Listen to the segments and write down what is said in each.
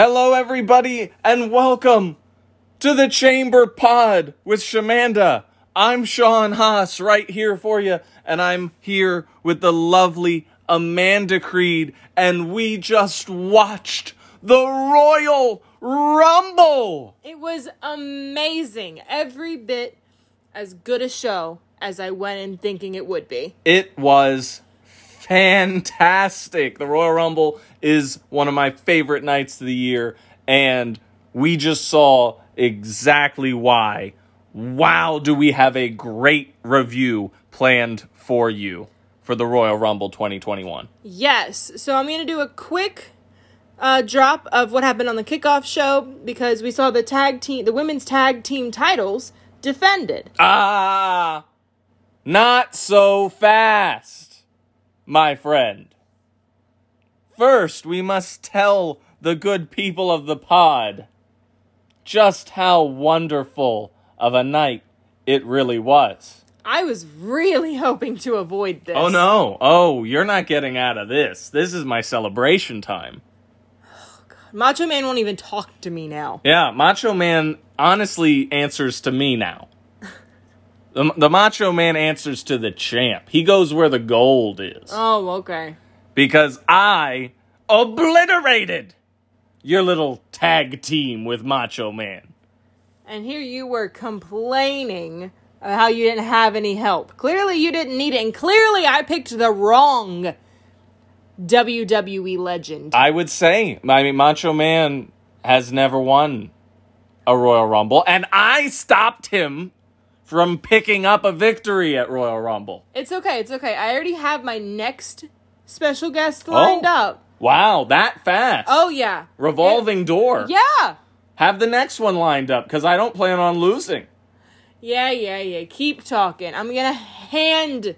Hello, everybody, and welcome to the Chamber Pod with Shamanda. I'm Sean Haas, right here for you, and I'm here with the lovely Amanda Creed, and we just watched the Royal Rumble. It was amazing. Every bit as good a show as I went in thinking it would be. It was fantastic. The Royal Rumble is one of my favorite nights of the year, and we just saw exactly why. Wow, do we have a great review planned for you for the Royal Rumble 2021? Yes. So I'm going to do a quick uh, drop of what happened on the kickoff show because we saw the tag team, the women's tag team titles defended. Ah, not so fast, my friend. First, we must tell the good people of the pod just how wonderful of a night it really was. I was really hoping to avoid this. Oh no, oh, you're not getting out of this. This is my celebration time. Macho Man won't even talk to me now. Yeah, Macho Man honestly answers to me now. The, the Macho Man answers to the champ. He goes where the gold is. Oh, okay. Because I obliterated your little tag team with Macho Man. And here you were complaining of how you didn't have any help. Clearly, you didn't need it, and clearly, I picked the wrong WWE legend. I would say, I mean, Macho Man has never won a Royal Rumble, and I stopped him from picking up a victory at Royal Rumble. It's okay, it's okay. I already have my next special guest lined Oh. up. Wow, that fast. Oh, yeah. Revolving door. Yeah. Have the next one lined up because I don't plan on losing. Yeah, yeah, yeah. Keep talking. I'm gonna hand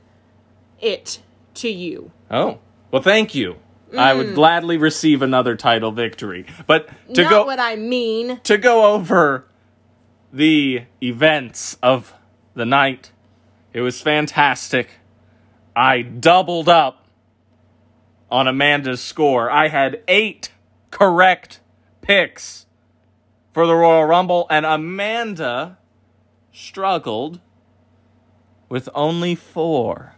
it to you. Oh, well, thank you. I would mm. gladly receive another title victory. But to Not go what I mean. to go over the events of the night, it was fantastic. I doubled up on Amanda's score. I had eight correct picks for the Royal Rumble, and Amanda struggled with only four.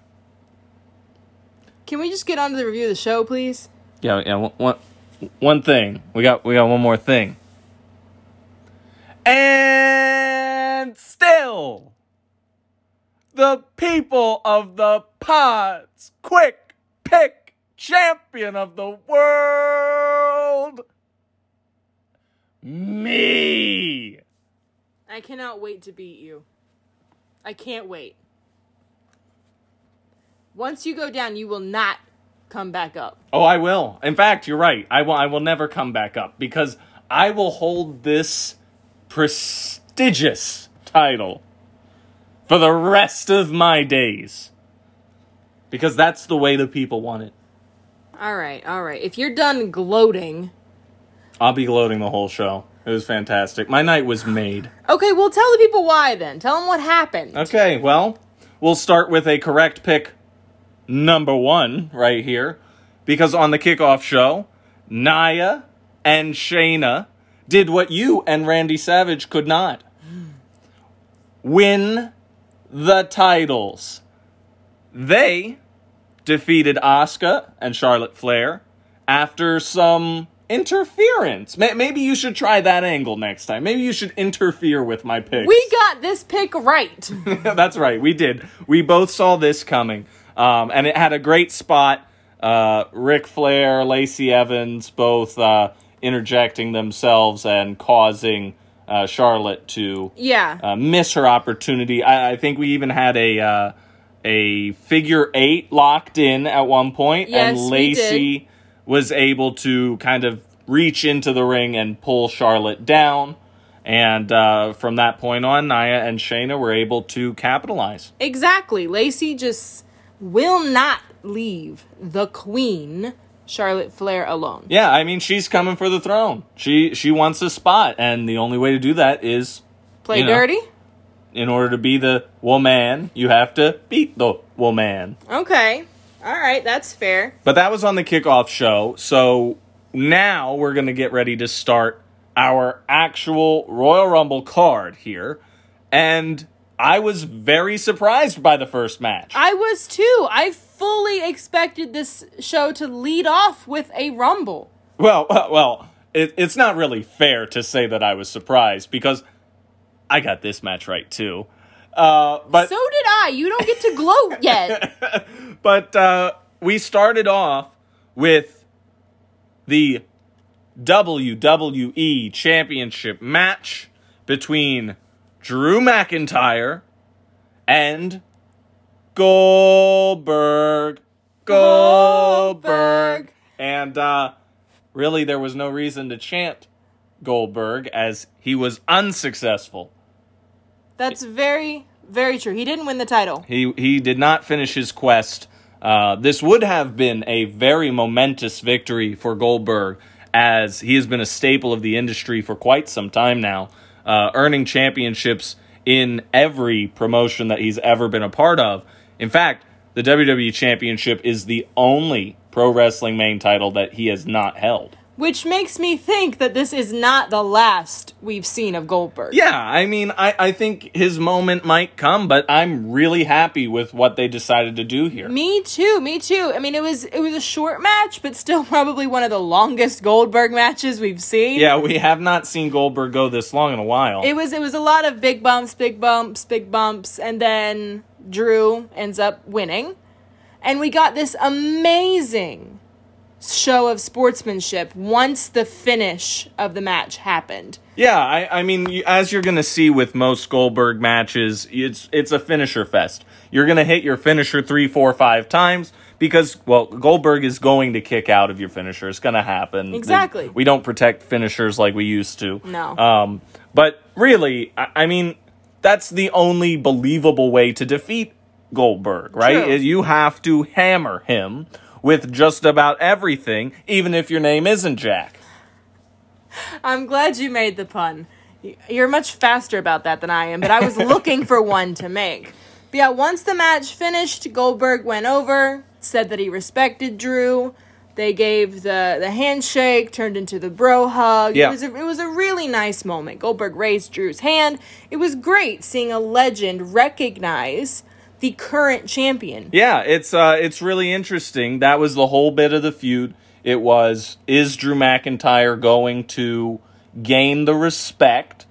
Can we just get on to the review of the show, please? Yeah, yeah. One, one, thing. We got we got one more thing. And still, the people of the pods, quick pick champion of the world, me. I cannot wait to beat you. I can't wait. Once you go down, you will not come back up. Oh, I will. In fact, you're right. I will. I will never come back up because I will hold this prestigious title for the rest of my days. Because that's the way the people want it. All right, all right. If you're done gloating, I'll be gloating the whole show. It was fantastic. My night was made. okay, well, tell the people why then. Tell them what happened. Okay, well, we'll start with a correct pick number one right here. Because on the kickoff show, Nia and Shayna did what you and Randy Savage could not win the titles. They defeated Asuka and Charlotte Flair after some interference. May- Maybe you should try that angle next time. Maybe you should interfere with my pick. We got this pick right. That's right, we did. We both saw this coming, um, and it had a great spot. Uh, Ric Flair, Lacey Evans, both uh, interjecting themselves and causing uh, Charlotte to yeah. uh, miss her opportunity. I, I think we even had a uh, a figure eight locked in at one point, Yes, and Lacey was able to kind of reach into the ring and pull Charlotte down. And uh, from that point on, Nia and Shayna were able to capitalize. Exactly. Lacey just will not leave the queen, Charlotte Flair, alone. Yeah, I mean she's coming for the throne. She she wants a spot, and the only way to do that is Play You know. dirty? In order to be the woman, you have to beat the woman. Okay. All right, that's fair. But that was on the kickoff show. So now we're going to get ready to start our actual Royal Rumble card here. And I was very surprised by the first match. I was too. I fully expected this show to lead off with a rumble. Well, well, it, it's not really fair to say that I was surprised because I got this match right too. Uh, but So did I. You don't get to gloat yet. but uh, we started off with the WWE Championship match between Drew McIntyre and Goldberg. Goldberg. Goldberg. And uh, really, there was no reason to chant Goldberg as he was unsuccessful. That's very, very true. He didn't win the title. He he did not finish his quest. Uh, this would have been a very momentous victory for Goldberg, as he has been a staple of the industry for quite some time now, uh, earning championships in every promotion that he's ever been a part of. In fact, the WWE Championship is the only pro wrestling main title that he has not held. Which makes me think that this is not the last we've seen of Goldberg. Yeah, I mean, I, I think his moment might come, but I'm really happy with what they decided to do here. Me too, me too. I mean, it was it was a short match, but still probably one of the longest Goldberg matches we've seen. Yeah, we have not seen Goldberg go this long in a while. It was it was a lot of big bumps, big bumps, big bumps, and then Drew ends up winning. And we got this amazing show of sportsmanship once the finish of the match happened. yeah, I, I mean, you- as you're going to see with most Goldberg matches, it's it's a finisher fest. You're going to hit your finisher three, four, five times because, well, Goldberg is going to kick out of your finisher. It's going to happen. Exactly. We don't protect finishers like we used to. No. Um, but really, I, I mean, that's the only believable way to defeat Goldberg, right? True. You have to hammer him with just about everything, even if your name isn't Jack. I'm glad you made the pun. You're much faster about that than I am, but I was looking for one to make. But yeah, once the match finished, Goldberg went over, said that he respected Drew. They gave the, the handshake, turned into the bro hug. Yeah. It was a, it was a really nice moment. Goldberg raised Drew's hand. It was great seeing a legend recognize the current champion. Yeah, it's uh it's really interesting. That was the whole bit of the feud. It was is Drew McIntyre going to gain the respect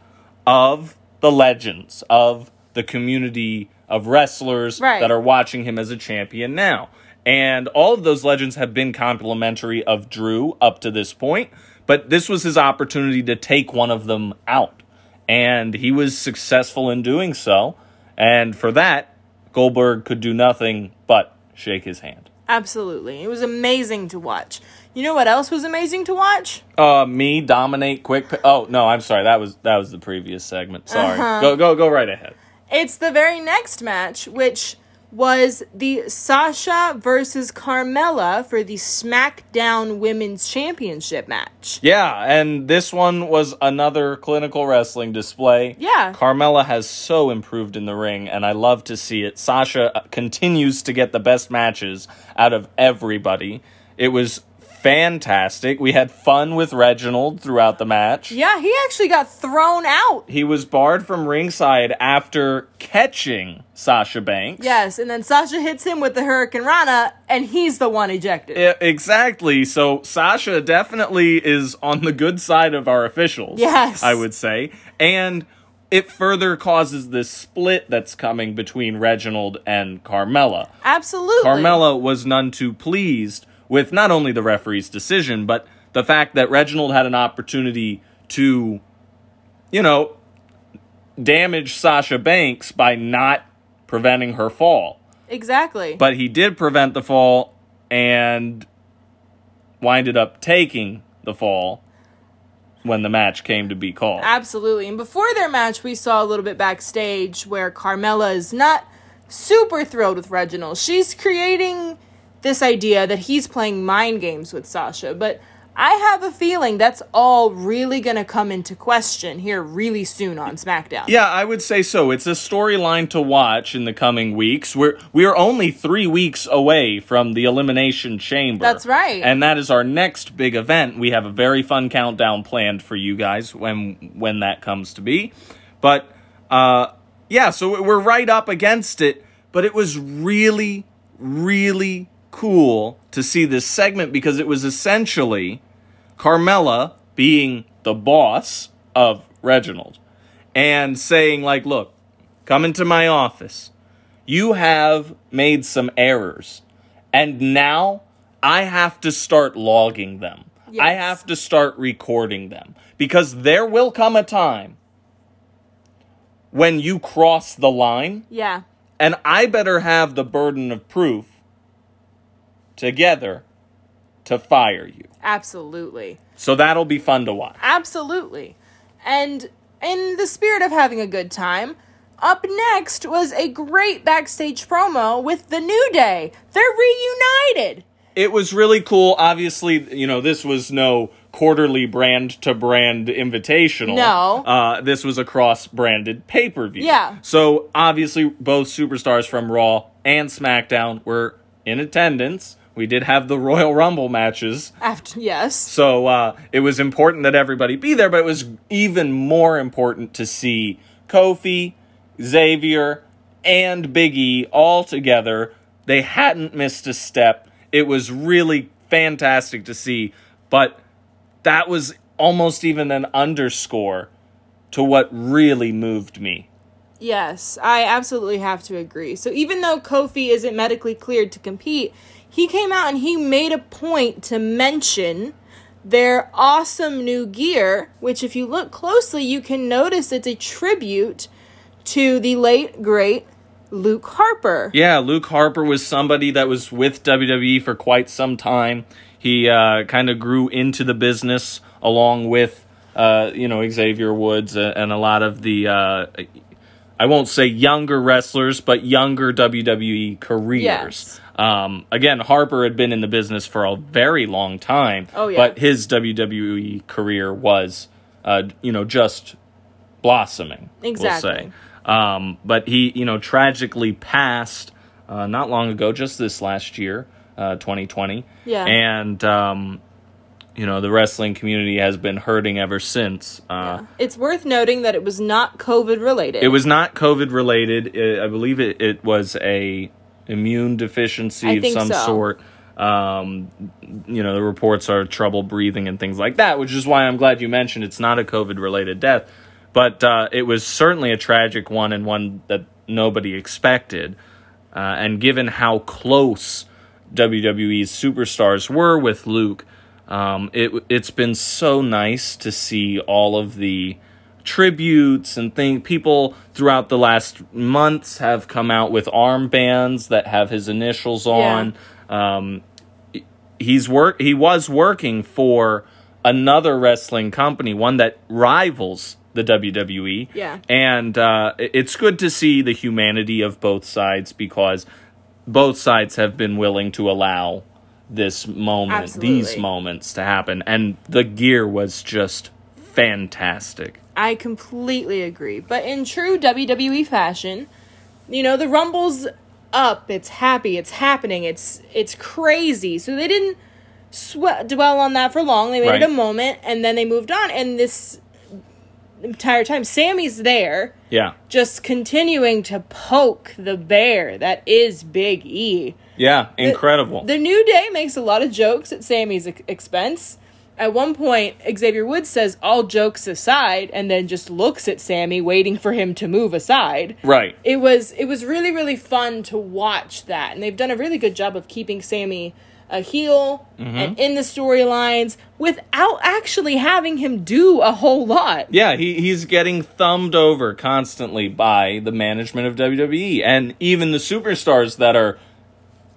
of the legends of the community of wrestlers Right. that are watching him as a champion now. And all of those legends have been complimentary of Drew up to this point, but this was his opportunity to take one of them out. And he was successful in doing so. And for that, Goldberg could do nothing but shake his hand. Absolutely. It was amazing to watch. You know what else was amazing to watch? Uh, me dominate quick. Pa- oh no, I'm sorry. That was that was the previous segment. Sorry. Uh-huh. Go go go right ahead. It's the very next match, which was the Sasha versus Carmella for the SmackDown Women's Championship match. Yeah, and this one was another clinical wrestling display. Yeah. Carmella has so improved in the ring, and I love to see it. Sasha continues to get the best matches out of everybody. It was fantastic. We had fun with Reginald throughout the match. Yeah, he actually got thrown out. He was barred from ringside after catching Sasha Banks. Yes, and then Sasha hits him with the hurricanrana, and he's the one ejected. Yeah, exactly. So Sasha definitely is on the good side of our officials. Yes. I would say. And it further causes this split that's coming between Reginald and Carmella. Absolutely. Carmella was none too pleased with not only the referee's decision, but the fact that Reginald had an opportunity to, you know, damage Sasha Banks by not preventing her fall. Exactly. But he did prevent the fall and winded up taking the fall when the match came to be called. Absolutely. And before their match, we saw a little bit backstage where Carmella is not super thrilled with Reginald. She's creating this idea that he's playing mind games with Sasha, but I have a feeling that's all really going to come into question here really soon on SmackDown. Yeah, I would say so. It's a storyline to watch in the coming weeks. We're we are only three weeks away from the Elimination Chamber. That's right. and that is our next big event. We have a very fun countdown planned for you guys when when that comes to be. But uh, yeah, so we're right up against it. But it was really, really cool to see this segment because it was essentially Carmella being the boss of Reginald and saying, like, look, come into my office. You have made some errors, and now I have to start logging them. I have to start recording them because there will come a time when you cross the line Yeah. and I better have the burden of proof together to fire you. Absolutely. So that'll be fun to watch. Absolutely. And in the spirit of having a good time, up next was a great backstage promo with the New Day. They're reunited. It was really cool. Obviously, you know, this was no quarterly brand to brand invitational. No. Uh, this was a cross branded pay per view. Yeah. So obviously, both superstars from Raw and SmackDown were in attendance. We did have the Royal Rumble matches. After yes. So uh, it was important that everybody be there, but it was even more important to see Kofi, Xavier, and Big E all together. They hadn't missed a step. It was really fantastic to see, but that was almost even an underscore to what really moved me. Yes, I absolutely have to agree. So even though Kofi isn't medically cleared to compete, he came out and he made a point to mention their awesome new gear, which if you look closely, you can notice it's a tribute to the late great Luke Harper. Yeah, Luke Harper was somebody that was with WWE for quite some time. He uh, kind of grew into the business along with, uh, you know, Xavier Woods and a lot of the, uh, I won't say younger wrestlers, but younger WWE careers. Yes. Um, again, Harper had been in the business for a very long time. Oh, yeah. But his WWE career was, uh, you know, just blossoming. We'll Exactly. say. Um, but he, you know, tragically passed uh, not long ago, just this last year, uh, 2020. Yeah. And, um, you know, the wrestling community has been hurting ever since. Uh, It's worth noting that it was not COVID related. It was not COVID related. I I believe it, it was a immune deficiency of some so. sort. Um, you know, the reports are trouble breathing and things like that, which is why I'm glad you mentioned it's not a COVID related death. But uh, it was certainly a tragic one and one that nobody expected. Uh, and given how close WWE's superstars were with Luke, um, it it's been so nice to see all of the tributes and thing people throughout the last months have come out with armbands that have his initials on. Um, he's work he was working for another wrestling company, one that rivals the WWE. Yeah. And uh, it's good to see the humanity of both sides because both sides have been willing to allow this moment, these moments to happen. And the gear was just fantastic. I completely agree. But in true WWE fashion, you know, the Rumble's up, it's happy, it's happening, it's it's crazy. So they didn't swe- dwell on that for long. They made Right. it a moment and then they moved on and this entire time Sami's there Yeah. just continuing to poke the bear that is Big E. Yeah, incredible. The New Day makes a lot of jokes at Sami's expense. At one point, Xavier Woods says, all jokes aside, and then just looks at Sami, waiting for him to move aside. right. It was it was really really fun to watch that, and they've done a really good job of keeping Sami a heel Mm-hmm. and in the storylines without actually having him do a whole lot. Yeah, he, he's getting thumbed over constantly by the management of WWE and even the superstars that are,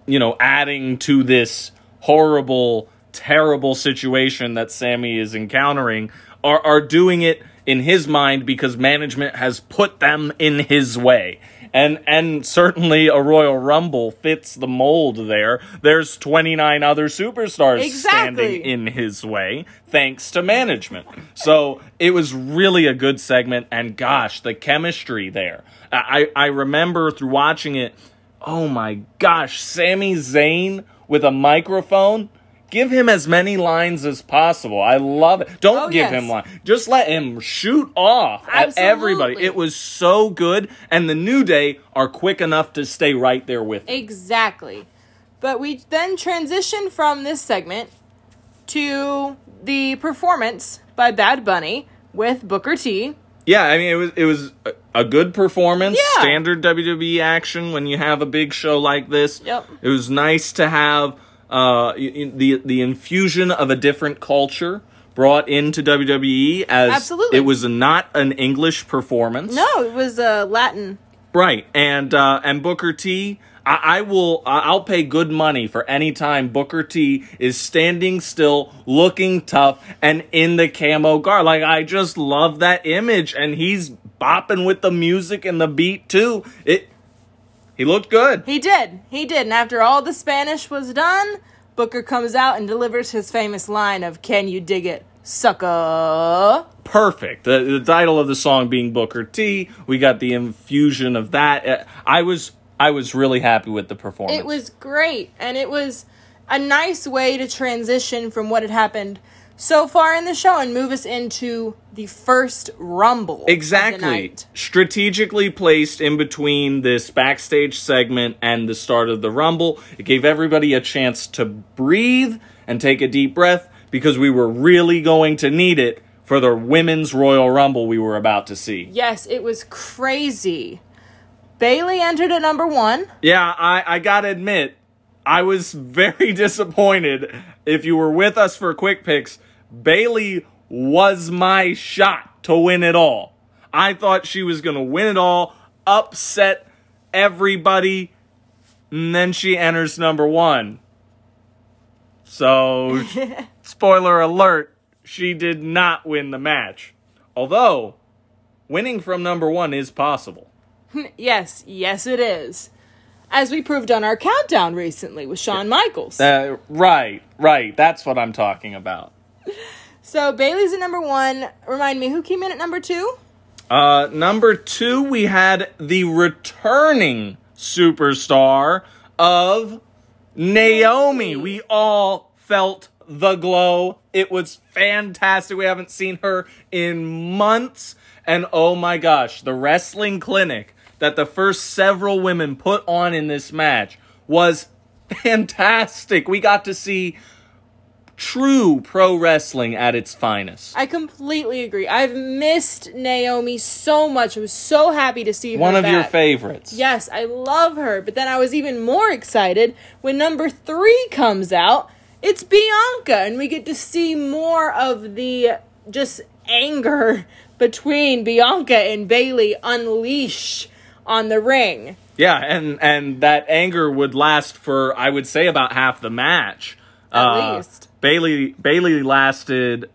you know, adding to this horrible, terrible situation that Sami is encountering are, are doing it in his mind because management has put them in his way. and and certainly a Royal Rumble fits the mold there. There's 29 other superstars Exactly. standing in his way thanks to management. So it was really a good segment, and gosh, the chemistry there. I I remember through watching it. Oh my gosh, Sami Zayn with a microphone. Give him as many lines as possible. I love it. Don't Oh, give yes. him lines. Just let him shoot off at everybody. It was so good, and the New Day are quick enough to stay right there with it. Exactly. But we then transition from this segment to the performance by Bad Bunny with Booker T. Yeah, I mean it was it was a, a good performance, Yeah. standard WWE action when you have a big show like this. Yep. It was nice to have uh the the infusion of a different culture brought into WWE as Absolutely. it was not an English performance. No, it was uh, Latin. Right, and uh, and Booker T. I, I will. I'll pay good money for any time Booker T is standing still, looking tough, and in the camo garb. Like I just love that image, and he's bopping with the music and the beat too. It. He looked good. He did. He did. And after all the Spanish was done, Booker comes out and delivers his famous line of "Can you dig it, sucker?" Perfect. The, the title of the song being Booker T. We got the infusion of that. Uh, I was. I was really happy with the performance. It was great, and it was a nice way to transition from what had happened so far in the show and move us into the first rumble. Exactly. Strategically placed in between this backstage segment and the start of the Rumble. It gave everybody a chance to breathe and take a deep breath because we were really going to need it for the Women's Royal Rumble we were about to see. Yes, it was crazy. Bayley entered at number one. Yeah, I, I gotta admit, I was very disappointed. If you were with us for quick picks, Bayley was my shot to win it all. I thought she was gonna win it all, upset everybody, and then she enters number one. So, spoiler alert, she did not win the match. Although, winning from number one is possible. Yes, yes, it is. As we proved on our countdown recently with Shawn Michaels. Uh, right, right. That's what I'm talking about. So Bayley's at number one. Remind me, who came in at number two? Uh, number two, we had the returning superstar of Naomi. We all felt the glow. It was fantastic. We haven't seen her in months. And oh my gosh, the wrestling clinic that the first several women put on in this match was fantastic. We got to see true pro wrestling at its finest. I completely agree. I've missed Naomi so much. I was so happy to see her. One of your favorites. Yes, I love her. But then I was even more excited when number three comes out. It's Bianca, and we get to see more of the just anger between Bianca and Bayley unleash on the ring. Yeah, and and that anger would last for I would say about half the match. At uh, least. Bayley Bayley lasted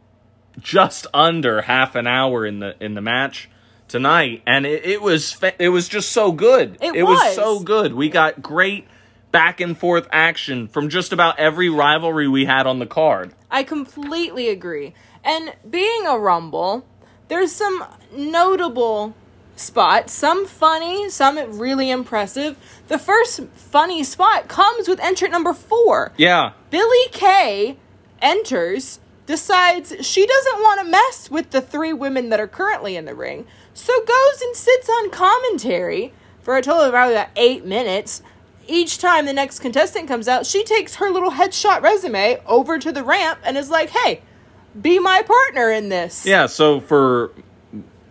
just under half an hour in the in the match tonight, and it, it was fa- it was just so good. It was. was. so good. We got great back and forth action from just about every rivalry we had on the card. I completely agree. And being a Rumble, there's some notable spots, some funny, some really impressive. The first funny spot comes with entrant number four. Yeah, Billie Kay enters, decides she doesn't want to mess with the three women that are currently in the ring, so goes and sits on commentary for a total of probably about eight minutes. Each time the next contestant comes out, she takes her little headshot resume over to the ramp and is like, hey, be my partner in this. Yeah, so for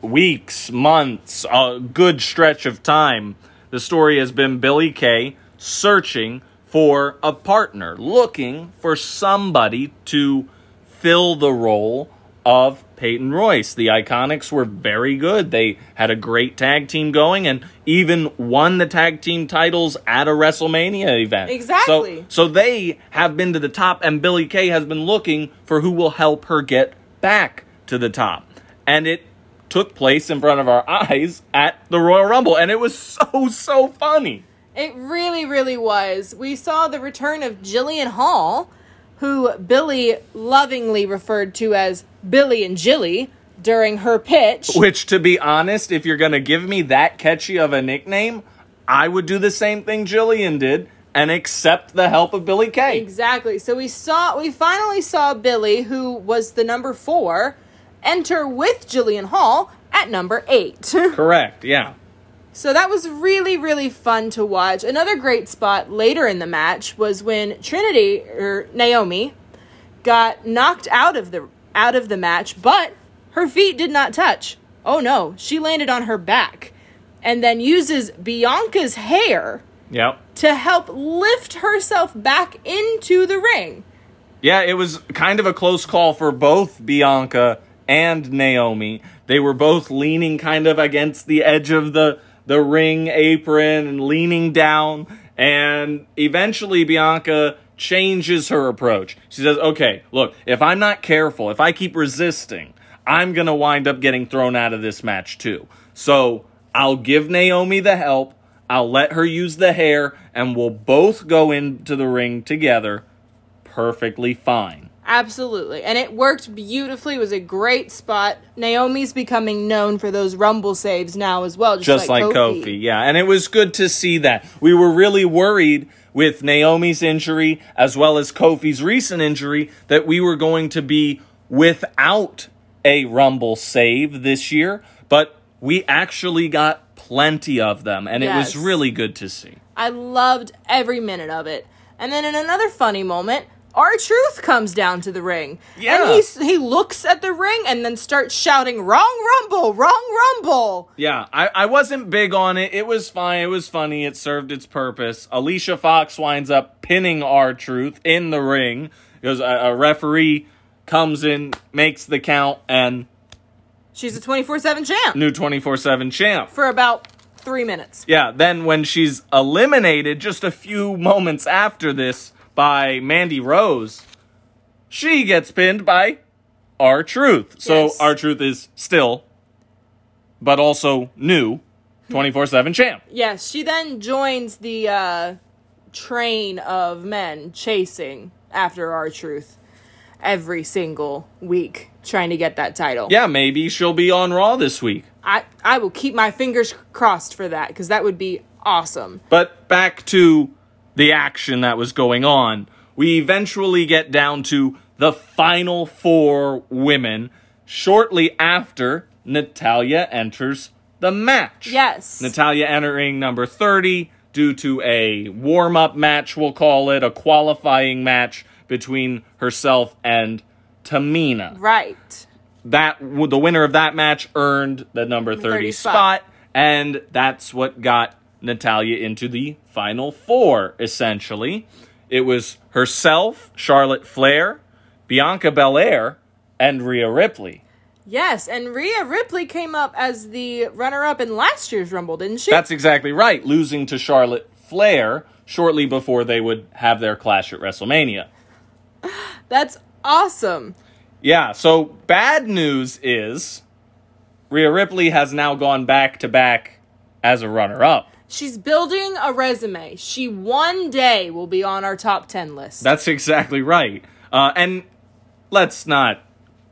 weeks, months, a good stretch of time, the story has been Billie Kay searching for a partner, looking for somebody to fill the role of Peyton Royce. The Iconics were very good. They had a great tag team going and even won the tag team titles at a WrestleMania event. Exactly. So, so they have been to the top, and Billie Kay has been looking for who will help her get back to the top. And it took place in front of our eyes at the Royal Rumble. And it was so, so funny. It really, really was. We saw the return of Jillian Hall, who Billie lovingly referred to as Billy and Jilly during her pitch. Which, to be honest, if you're going to give me that catchy of a nickname, I would do the same thing Jillian did and accept the help of Billie Kay. Exactly. So we saw, we finally saw Billie, who was the number four, enter with Jillian Hall at number eight. Correct, yeah. So that was really, really fun to watch. Another great spot later in the match was when Trinity or Naomi got knocked out of the out of the match, but her feet did not touch. Oh no, she landed on her back and then uses Bianca's hair Yep. to help lift herself back into the ring. Yeah, it was kind of a close call for both Bianca and Naomi. They were both leaning kind of against the edge of the the ring apron and leaning down and eventually Bianca changes her approach. She says, "Okay, look, if I'm not careful, if I keep resisting, I'm going to wind up getting thrown out of this match too. So, I'll give Naomi the help. I'll let her use the hair and we'll both go into the ring together perfectly fine. Absolutely. And it worked beautifully. It was a great spot. Naomi's becoming known for those rumble saves now as well, just, Just like, Kofi. Yeah. And it was good to see that. We were really worried with Naomi's injury as well as Kofi's recent injury that we were going to be without a rumble save this year, but we actually got plenty of them and it was really good to see. I loved every minute of it. And then in another funny moment, R-Truth comes down to the ring. Yeah. And he, he looks at the ring and then starts shouting, Wrong rumble, wrong rumble. Yeah, I, I wasn't big on it. It was fine. It was funny. It served its purpose. Alicia Fox winds up pinning R-Truth in the ring because a, a referee comes in, makes the count, and She's a 24 7 champ new 24 7 champ. for about three minutes. Yeah, then when she's eliminated just a few moments after this by Mandy Rose, she gets pinned by R-Truth. So Yes. R-Truth is still, but also new 24 7 champ. Yes, she then joins the uh, train of men chasing after R-Truth every single week, trying to get that title. Yeah, maybe she'll be on Raw this week. I, I will keep my fingers crossed for that because that would be awesome. But back to the action that was going on. We eventually get down to the final four women shortly after Natalya enters the match. Yes. Natalya entering number 30 due to a warm up match, we'll call it, a qualifying match between herself and Tamina right. that the winner of that match earned the number 30, 30 spot. spot. and that's what got Natalya into the final four essentially it was herself Charlotte Flair Bianca Belair and Rhea Ripley Yes, and Rhea Ripley came up as the runner up in last year's Rumble, didn't she? that's exactly right losing to Charlotte Flair shortly before they would have their clash at WrestleMania That's awesome. yeah so bad news is Rhea Ripley has now gone back to back as a runner up She's building a resume. She one day will be on our top 10 list. That's exactly right. Uh, and let's not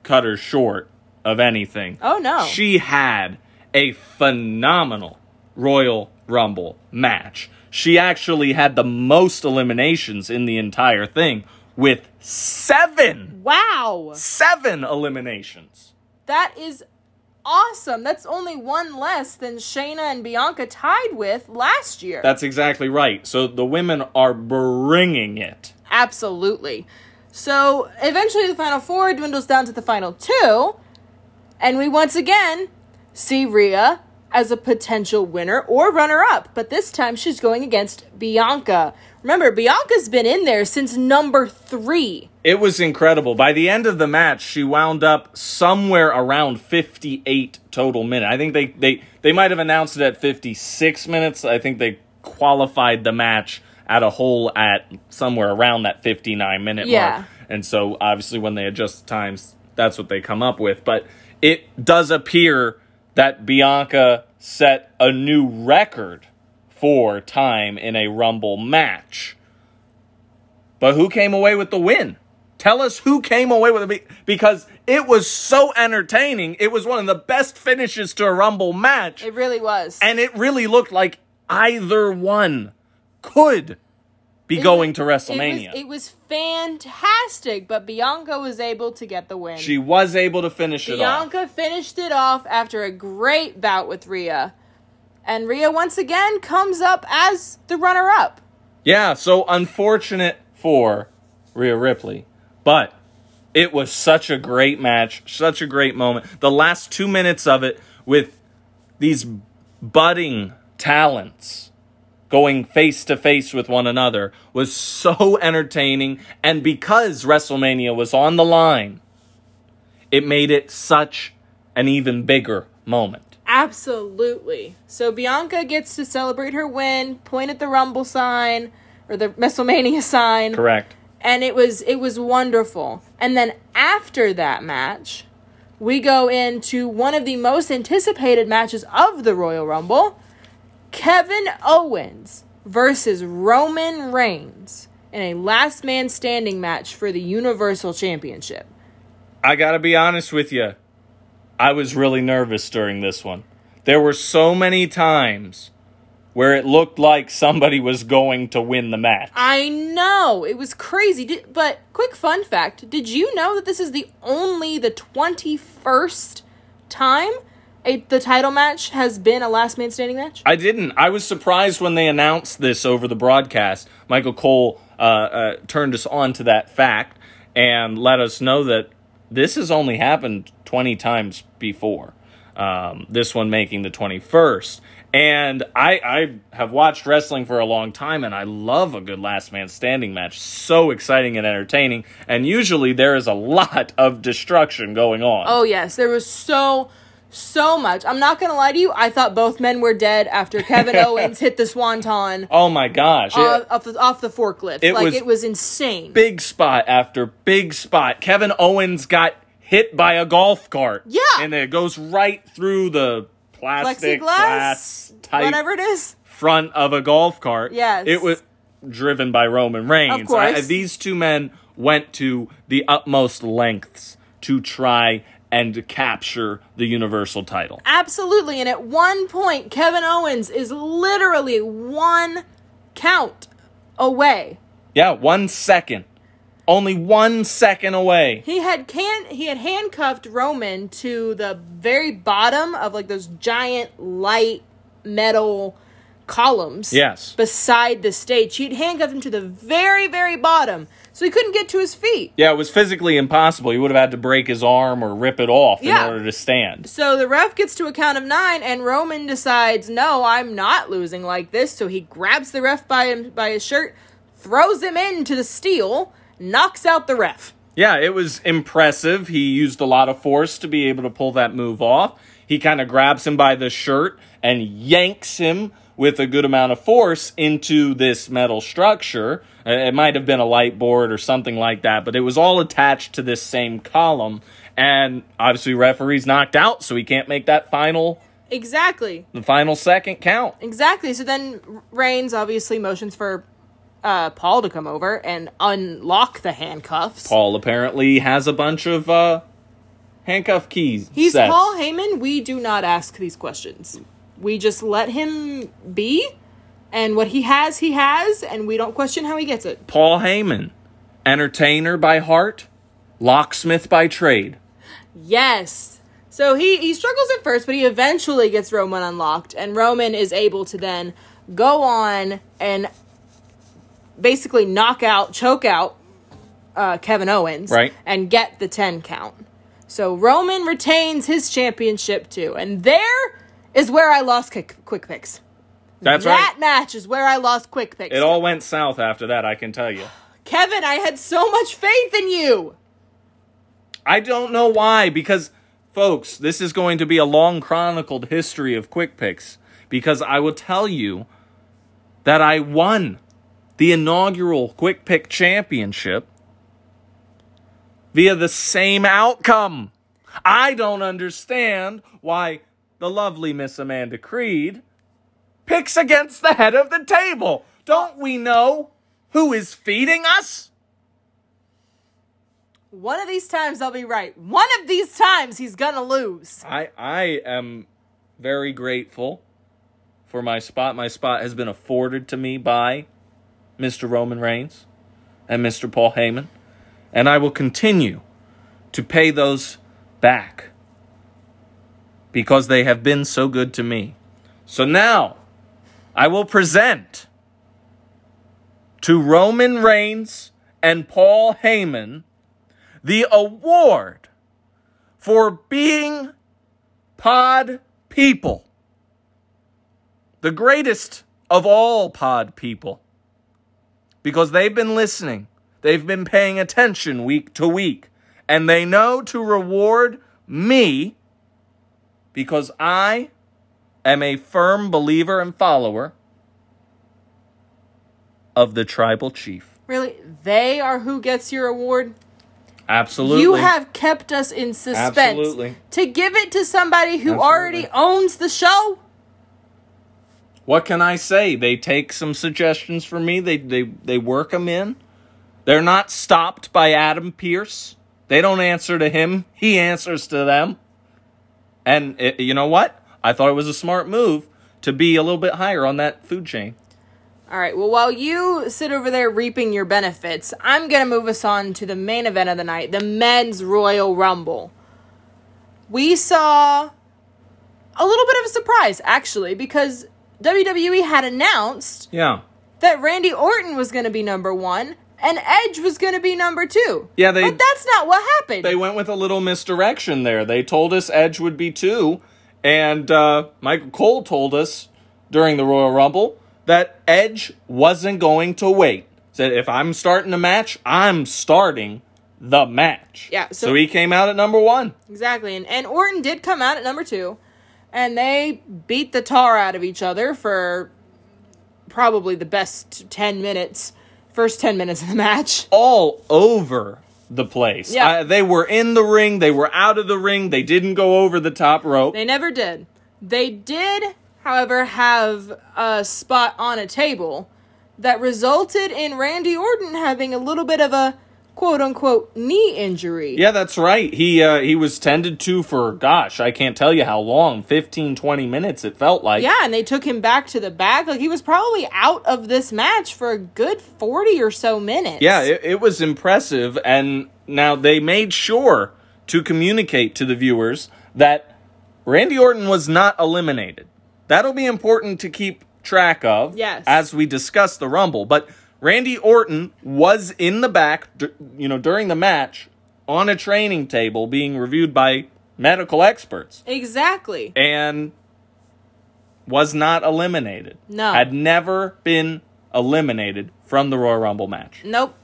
cut her short of anything. oh, no. She had a phenomenal Royal Rumble match. She actually had the most eliminations in the entire thing with seven. wow. Seven eliminations. That is awesome. That's only one less than Shayna and Bianca tied with last year. That's exactly right. So the women are bringing it. Absolutely. So eventually the final four dwindles down to the final two, and we once again see Rhea as a potential winner or runner up, but this time she's going against Bianca. Remember, Bianca's been in there since number three. It was incredible. By the end of the match, she wound up somewhere around 58 total minutes. I think they, they, they might have announced it at 56 minutes. I think they qualified the match at a hole at somewhere around that 59 minute Yeah. mark. And so obviously when they adjust the times, that's what they come up with. But it does appear that Bianca set a new record for time in a Rumble match. But who came away with the win? Tell us who came away with it because it was so entertaining. It was one of the best finishes to a Rumble match. It really was. and it really looked like either one could be It going was- to WrestleMania. It was, it was fantastic, but Bianca was able to get the win. she was able to finish it off. Bianca finished it off after a great bout with Rhea. And Rhea once again comes up as the runner up. Yeah, so unfortunate for Rhea Ripley, but it was such a great match, such a great moment. The last two minutes of it with these budding talents going face to face with one another was so entertaining. And because WrestleMania was on the line, it made it such an even bigger moment. Absolutely. So Bianca gets to celebrate her win, point at the Rumble sign or the WrestleMania sign. Correct. and it was it was wonderful. And then after that match, we go into one of the most anticipated matches of the Royal Rumble, Kevin Owens versus Roman Reigns in a last man standing match for the Universal Championship. I gotta be honest with you. I was really nervous during this one. There were so many times where it looked like somebody was going to win the match. I know it was crazy, Did, but quick fun fact: Did you know that this is the only the twenty first time a, the title match has been a last man standing match? I didn't. I was surprised when they announced this over the broadcast. Michael Cole uh, uh, turned us on to that fact and let us know that this has only happened 20 times before. Um, this one making the 21st. And I, I have watched wrestling for a long time and I love a good last man standing match. So exciting and entertaining. And usually there is a lot of destruction going on. Oh yes, there was so so much. I'm not gonna lie to you. I thought both men were dead after Kevin Owens hit the swanton Oh my gosh. It- uh, off the off the forklift. It like was it was insane. big spot after big spot. Kevin Owens got hit by a golf cart. Yeah. And it goes right through the plastic Plexiglass, glass type whatever it is. front of a golf cart. Yes. It was driven by Roman Reigns. Of course. I- these two men went to the utmost lengths to try and capture the Universal title. Absolutely. And at one point, Kevin Owens is literally one count away. Yeah, one second. Only one second away. He had can he had handcuffed Roman to the very bottom of like those giant light metal columns. Yes. Beside the stage. He'd handcuffed him to the very, very bottom. So he couldn't get to his feet. Yeah, it was physically impossible. He would have had to break his arm or rip it off Yeah. in order to stand. So the ref gets to a count of nine, and Roman decides, "No, I'm not losing like this." So he grabs the ref by him by his shirt, throws him into the steel, knocks out the ref. Yeah, it was impressive. He used a lot of force to be able to pull that move off. He kind of grabs him by the shirt and yanks him with a good amount of force into this metal structure. Uh, It might have been a light board or something like that, but it was all attached to this same column. And obviously, referee's knocked out, so he can't make that final, Exactly, the final second count. exactly. So then Reigns obviously motions for uh, Paul to come over and unlock the handcuffs. Paul apparently has a bunch of uh, handcuff keys. He's sets. Paul Heyman. We do not ask these questions. We just let him be, and what he has, he has, and we don't question how he gets it. Paul Heyman, entertainer by heart, locksmith by trade. Yes. So he he struggles at first, but he eventually gets Roman unlocked, and Roman is able to then go on and basically knock out, choke out uh, Kevin Owens, Right. and get the ten count. So Roman retains his championship too, and there is where I lost quick, quick picks. That's that right. match is where I lost quick picks. It all went south after that, I can tell you. Kevin, I had so much faith in you. I don't know why, because, folks, this is going to be a long chronicled history of quick picks. Because I will tell you that I won the inaugural quick pick championship via the same outcome. I don't understand why the lovely Miss Amanda Creed, picks against the head of the table. Don't we know who is feeding us? One of these times I'll be right. One of these times he's gonna lose. I I am very grateful for my spot. My spot has been afforded to me by Mr. Roman Reigns and Mr. Paul Heyman, and I will continue to pay those back because they have been so good to me. So now I will present to Roman Reigns and Paul Heyman the award for being pod people. The greatest of all pod people. Because they've been listening, they've been paying attention week to week, and they know to reward me because I am a firm believer and follower of the tribal chief. Really? They are who gets your award? Absolutely. You have kept us in suspense. Absolutely. To give it to somebody who Absolutely. already owns the show? What can I say? They take some suggestions from me. They they they work them in. They're not stopped by Adam Pearce. They don't answer to him. He answers to them. And it, you know what? I thought it was a smart move to be a little bit higher on that food chain. All right, well, while you sit over there reaping your benefits, I'm going to move us on to the main event of the night the men's Royal Rumble. We saw a little bit of a surprise, actually, because WWE had announced Yeah. that Randy Orton was going to be number one and Edge was going to be number two. Yeah, they- But that's not what happened. They went with a little misdirection there. They told us Edge would be two, and uh, Michael Cole told us during the Royal Rumble that Edge wasn't going to wait. Said if I'm starting a match, I'm starting the match. Yeah, So, so- he came out at number one. Exactly. And, and Orton did come out at number two, and they beat the tar out of each other for probably the best 10 minutes, first 10 minutes of the match. All over the place. Yeah. Uh, they were in the ring. They were out of the ring. They didn't go over the top rope. They never did. They did, however, have a spot on a table that resulted in Randy Orton having a little bit of a quote unquote knee injury. Yeah, that's right. He uh, he was tended to for gosh, I can't tell you how long, 15 20 minutes it felt like. Yeah, and they took him back to the back. Like he was probably out of this match for a good 40 or so minutes. Yeah, it, it was impressive. And now they made sure to communicate to the viewers that Randy Orton was not eliminated. That'll be important to keep track of Yes. as we discuss the Rumble. But Randy Orton was in the back, you know, during the match on a training table being reviewed by medical experts Exactly. and was not eliminated. No. Had never been eliminated from the Royal Rumble match. Nope.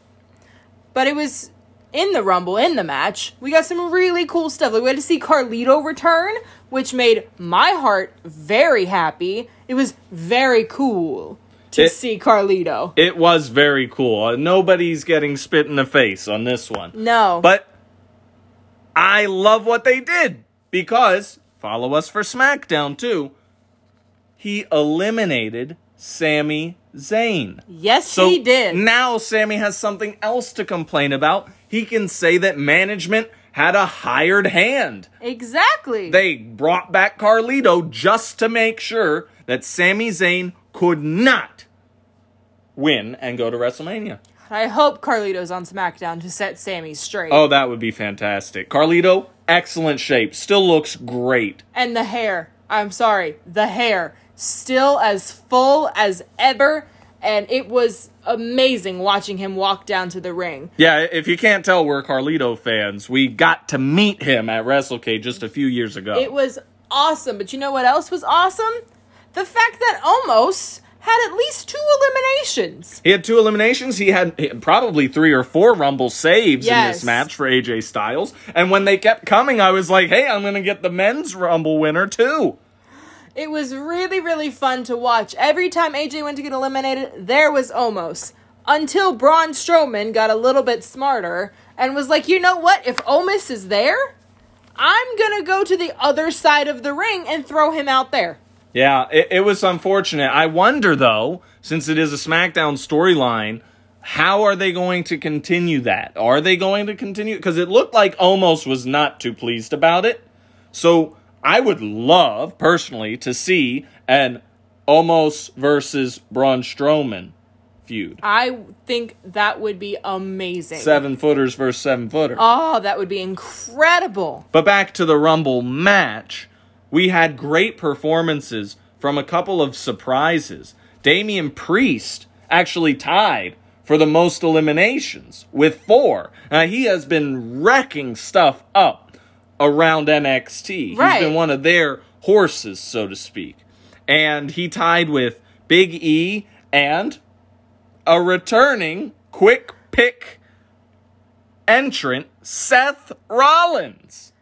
But it was in the Rumble, in the match. We got some really cool stuff. Like we had to see Carlito return, which made my heart very happy. It was very cool to It- see Carlito. It was very cool. Uh, Nobody's getting spit in the face on this one. No. But I love what they did because follow us for SmackDown too. He eliminated Sami Zayn. yes, So he did. now Sami has something else to complain about. He can say that management had a hired hand. exactly. They brought back Carlito just to make sure that Sami Zayn could not win and go to WrestleMania. I hope Carlito's on SmackDown to set Sami straight. Oh, that would be fantastic. Carlito, excellent shape. Still looks great. And the hair. I'm sorry, the hair. Still as full as ever. And it was amazing watching him walk down to the ring. Yeah, if you can't tell, we're Carlito fans. We got to meet him at WrestleCade just a few years ago. It was awesome. But you know what else was awesome? The fact that Omos had at least two eliminations. He had two eliminations. He had he had probably three or four Rumble saves in this match for AJ Styles. And when they kept coming, I was like, hey, I'm going to get the men's Rumble winner too. It was really, really fun to watch. Every time AJ went to get eliminated, there was Omos. Until Braun Strowman got a little bit smarter and was like, you know what? If Omos is there, I'm gonna go to the other side of the ring and throw him out there. Yeah, it, it was unfortunate. I wonder, though, since it is a SmackDown storyline, how are they going to continue that? Are they going to continue? Because it looked like Omos was not too pleased about it. So I would love, personally, to see an Omos versus Braun Strowman feud. I think that would be amazing. Seven footers versus seven footers. Oh, that would be incredible. But back to the Rumble match, we had great performances from a couple of surprises. Damian Priest actually tied for the most eliminations with four. Now, he has been wrecking stuff up around NXT. Right. He's been one of their horses, so to speak. And he tied with Big E and a returning quick pick entrant, Seth Rollins.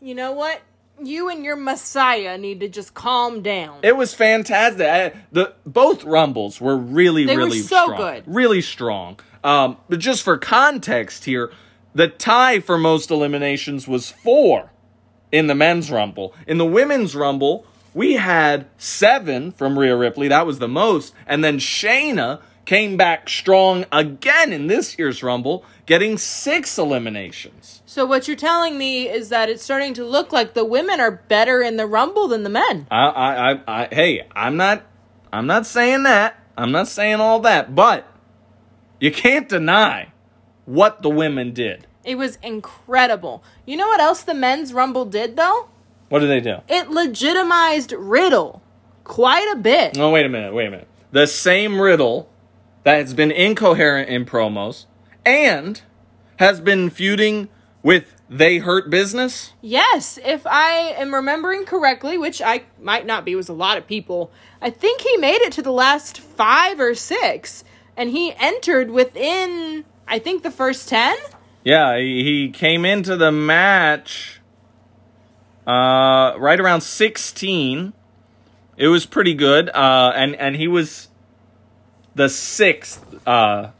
You know what? You and your Messiah need to just calm down. It was fantastic. I, the both rumbles were really, They were really so strong. good. really strong. Um, but just for context here, the tie for most eliminations was four in the men's rumble. In the women's rumble, we had seven from Rhea Ripley. That was the most, and then Shayna came back strong again in this year's rumble, getting six eliminations. So what you're telling me is that it's starting to look like the women are better in the Rumble than the men. I, I, I, I, hey, I'm not, I'm not saying that. I'm not saying all that, but you can't deny what the women did. It was incredible. You know what else the men's Rumble did though? What did they do? It legitimized Riddle quite a bit. Oh, wait a minute, wait a minute. The same riddle that has been incoherent in promos and has been feuding with The Hurt Business. Yes, if I am remembering correctly, which I might not be, was a lot of people. I think he made it to the last five or six, and he entered within, I think, the first ten. Yeah, he came into the match uh, right around 16. It was pretty good, uh, and and he was the sixth uh,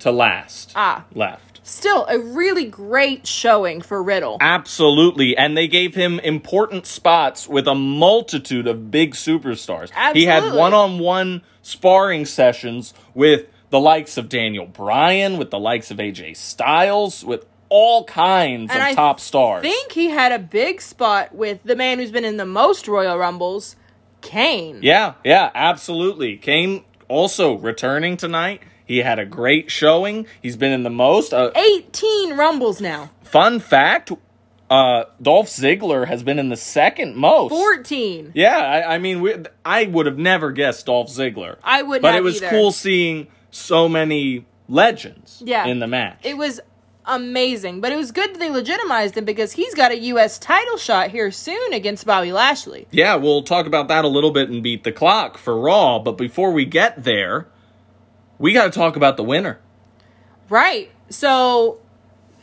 to last. Ah. left. Still, a really great showing for Riddle. Absolutely, and they gave him important spots with a multitude of big superstars. He had one-on-one sparring sessions with the likes of Daniel Bryan, with the likes of AJ Styles, with all kinds And of I top stars. I think he had a big spot with the man who's been in the most Royal Rumbles, Kane. Yeah, yeah, absolutely. Kane also returning tonight. He had a great showing. He's been in the most. Uh, 18 Rumbles now. fun fact: uh, Dolph Ziggler has been in the second most. 14. Yeah, I, I mean, we, I would have never guessed Dolph Ziggler. I would but it was either. cool seeing so many legends Yeah. in the match. It was amazing, but it was good that they legitimized him because he's got a U.S. title shot here soon against Bobby Lashley. yeah, we'll talk about that a little bit and beat the clock for Raw. But before we get there, we got to talk about the winner. Right. So,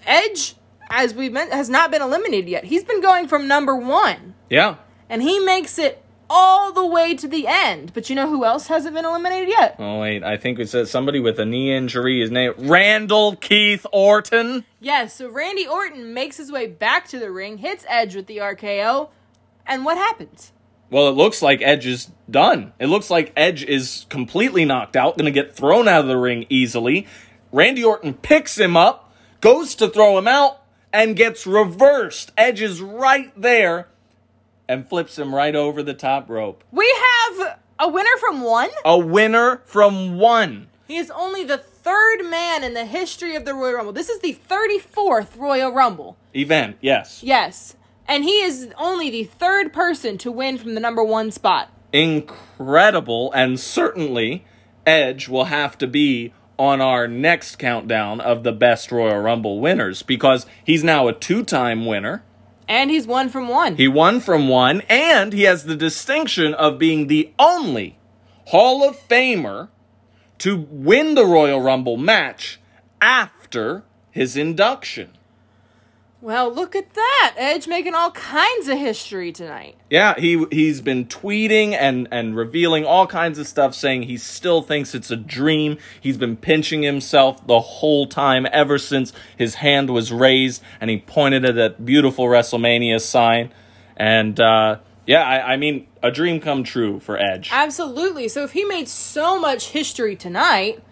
Edge, as we've meant, has not been eliminated yet. He's been going from number one, Yeah, and he makes it all the way to the end. But you know who else hasn't been eliminated yet? Oh wait, I think it says somebody with a knee injury. His name Randall Keith Orton. Yes, so Randy Orton makes his way back to the ring, hits Edge with the RKO, and what happens? Well, it looks like Edge is done. It looks like Edge is completely knocked out, gonna get thrown out of the ring easily. Randy Orton picks him up, goes to throw him out, and gets reversed. Edge is right there and flips him right over the top rope. We have a winner from one. A winner from one. He is only the third man in the history of the Royal Rumble. This is the 34th Royal Rumble. Event, yes. Yes. And he is only the third person to win from the number one spot. incredible, and certainly Edge will have to be on our next countdown of the best Royal Rumble winners because he's now a two time winner. And he's won from one. He won from one, and he has the distinction of being the only Hall of Famer to win the Royal Rumble match after his induction. Well, look at that. Edge making all kinds of history tonight. Yeah, he he's been tweeting and and revealing all kinds of stuff saying he still thinks it's a dream. He's been pinching himself the whole time ever since his hand was raised and he pointed at that beautiful WrestleMania sign. And uh yeah, I, I mean, a dream come true for Edge. Absolutely. So if he made so much history tonight,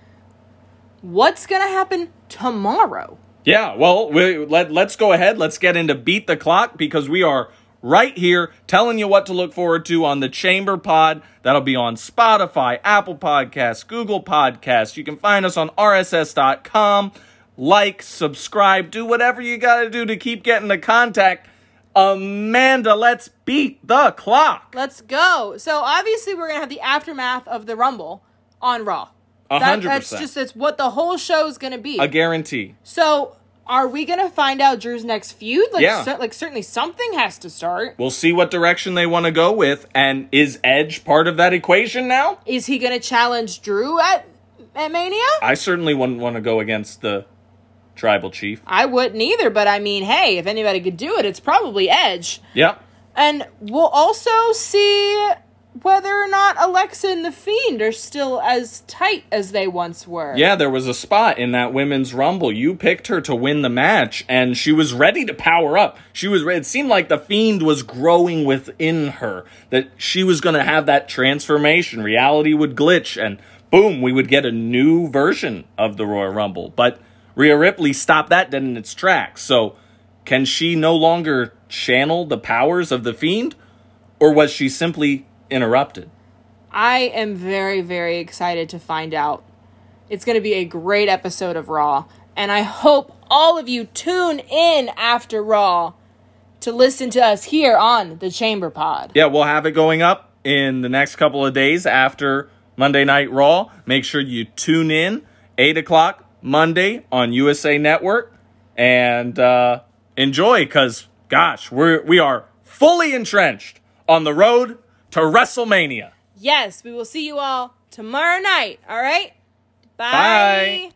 what's going to happen tomorrow? Yeah, well, we, let, let's go ahead. Let's get into Beat the Clock because we are right here telling you what to look forward to on the Chamber Pod. That'll be on Spotify, Apple Podcasts, Google Podcasts. You can find us on rss.com. Like, subscribe, do whatever you got to do to keep getting the contact. Amanda, let's beat the clock. Let's go. So obviously we're going to have the aftermath of the Rumble on Raw. A That- hundred That's just it's what the whole show is going to be. A guarantee. So, are we gonna find out Drew's next feud? Like, Yeah. cer- like certainly something has to start. We'll see what direction they want to go with. And is Edge part of that equation now? Is he gonna challenge Drew at, at Mania? I certainly wouldn't want to go against the tribal chief. I wouldn't either, but I mean, hey, if anybody could do it, it's probably Edge. Yep. And we'll also see whether or not Alexa and the Fiend are still as tight as they once were. Yeah, there was a spot in that women's rumble. You picked her to win the match, and she was ready to power up. She was. It seemed like the fiend was growing within her. That she was going to have that transformation. Reality would glitch, and boom, we would get a new version of the Royal Rumble. But Rhea Ripley stopped that dead in its tracks. So, can she no longer channel the powers of the fiend, or was she simply interrupted? I am very, very excited to find out. It's going to be a great episode of Raw, and I hope all of you tune in after Raw to listen to us here on the Chamber Pod. Yeah, we'll have it going up in the next couple of days after Monday Night Raw. Make sure you tune in, 8 o'clock Monday on USA Network, and uh, enjoy because, gosh, we're, we are fully entrenched on the road to WrestleMania. Yes, we will see you all tomorrow night, all right? Bye.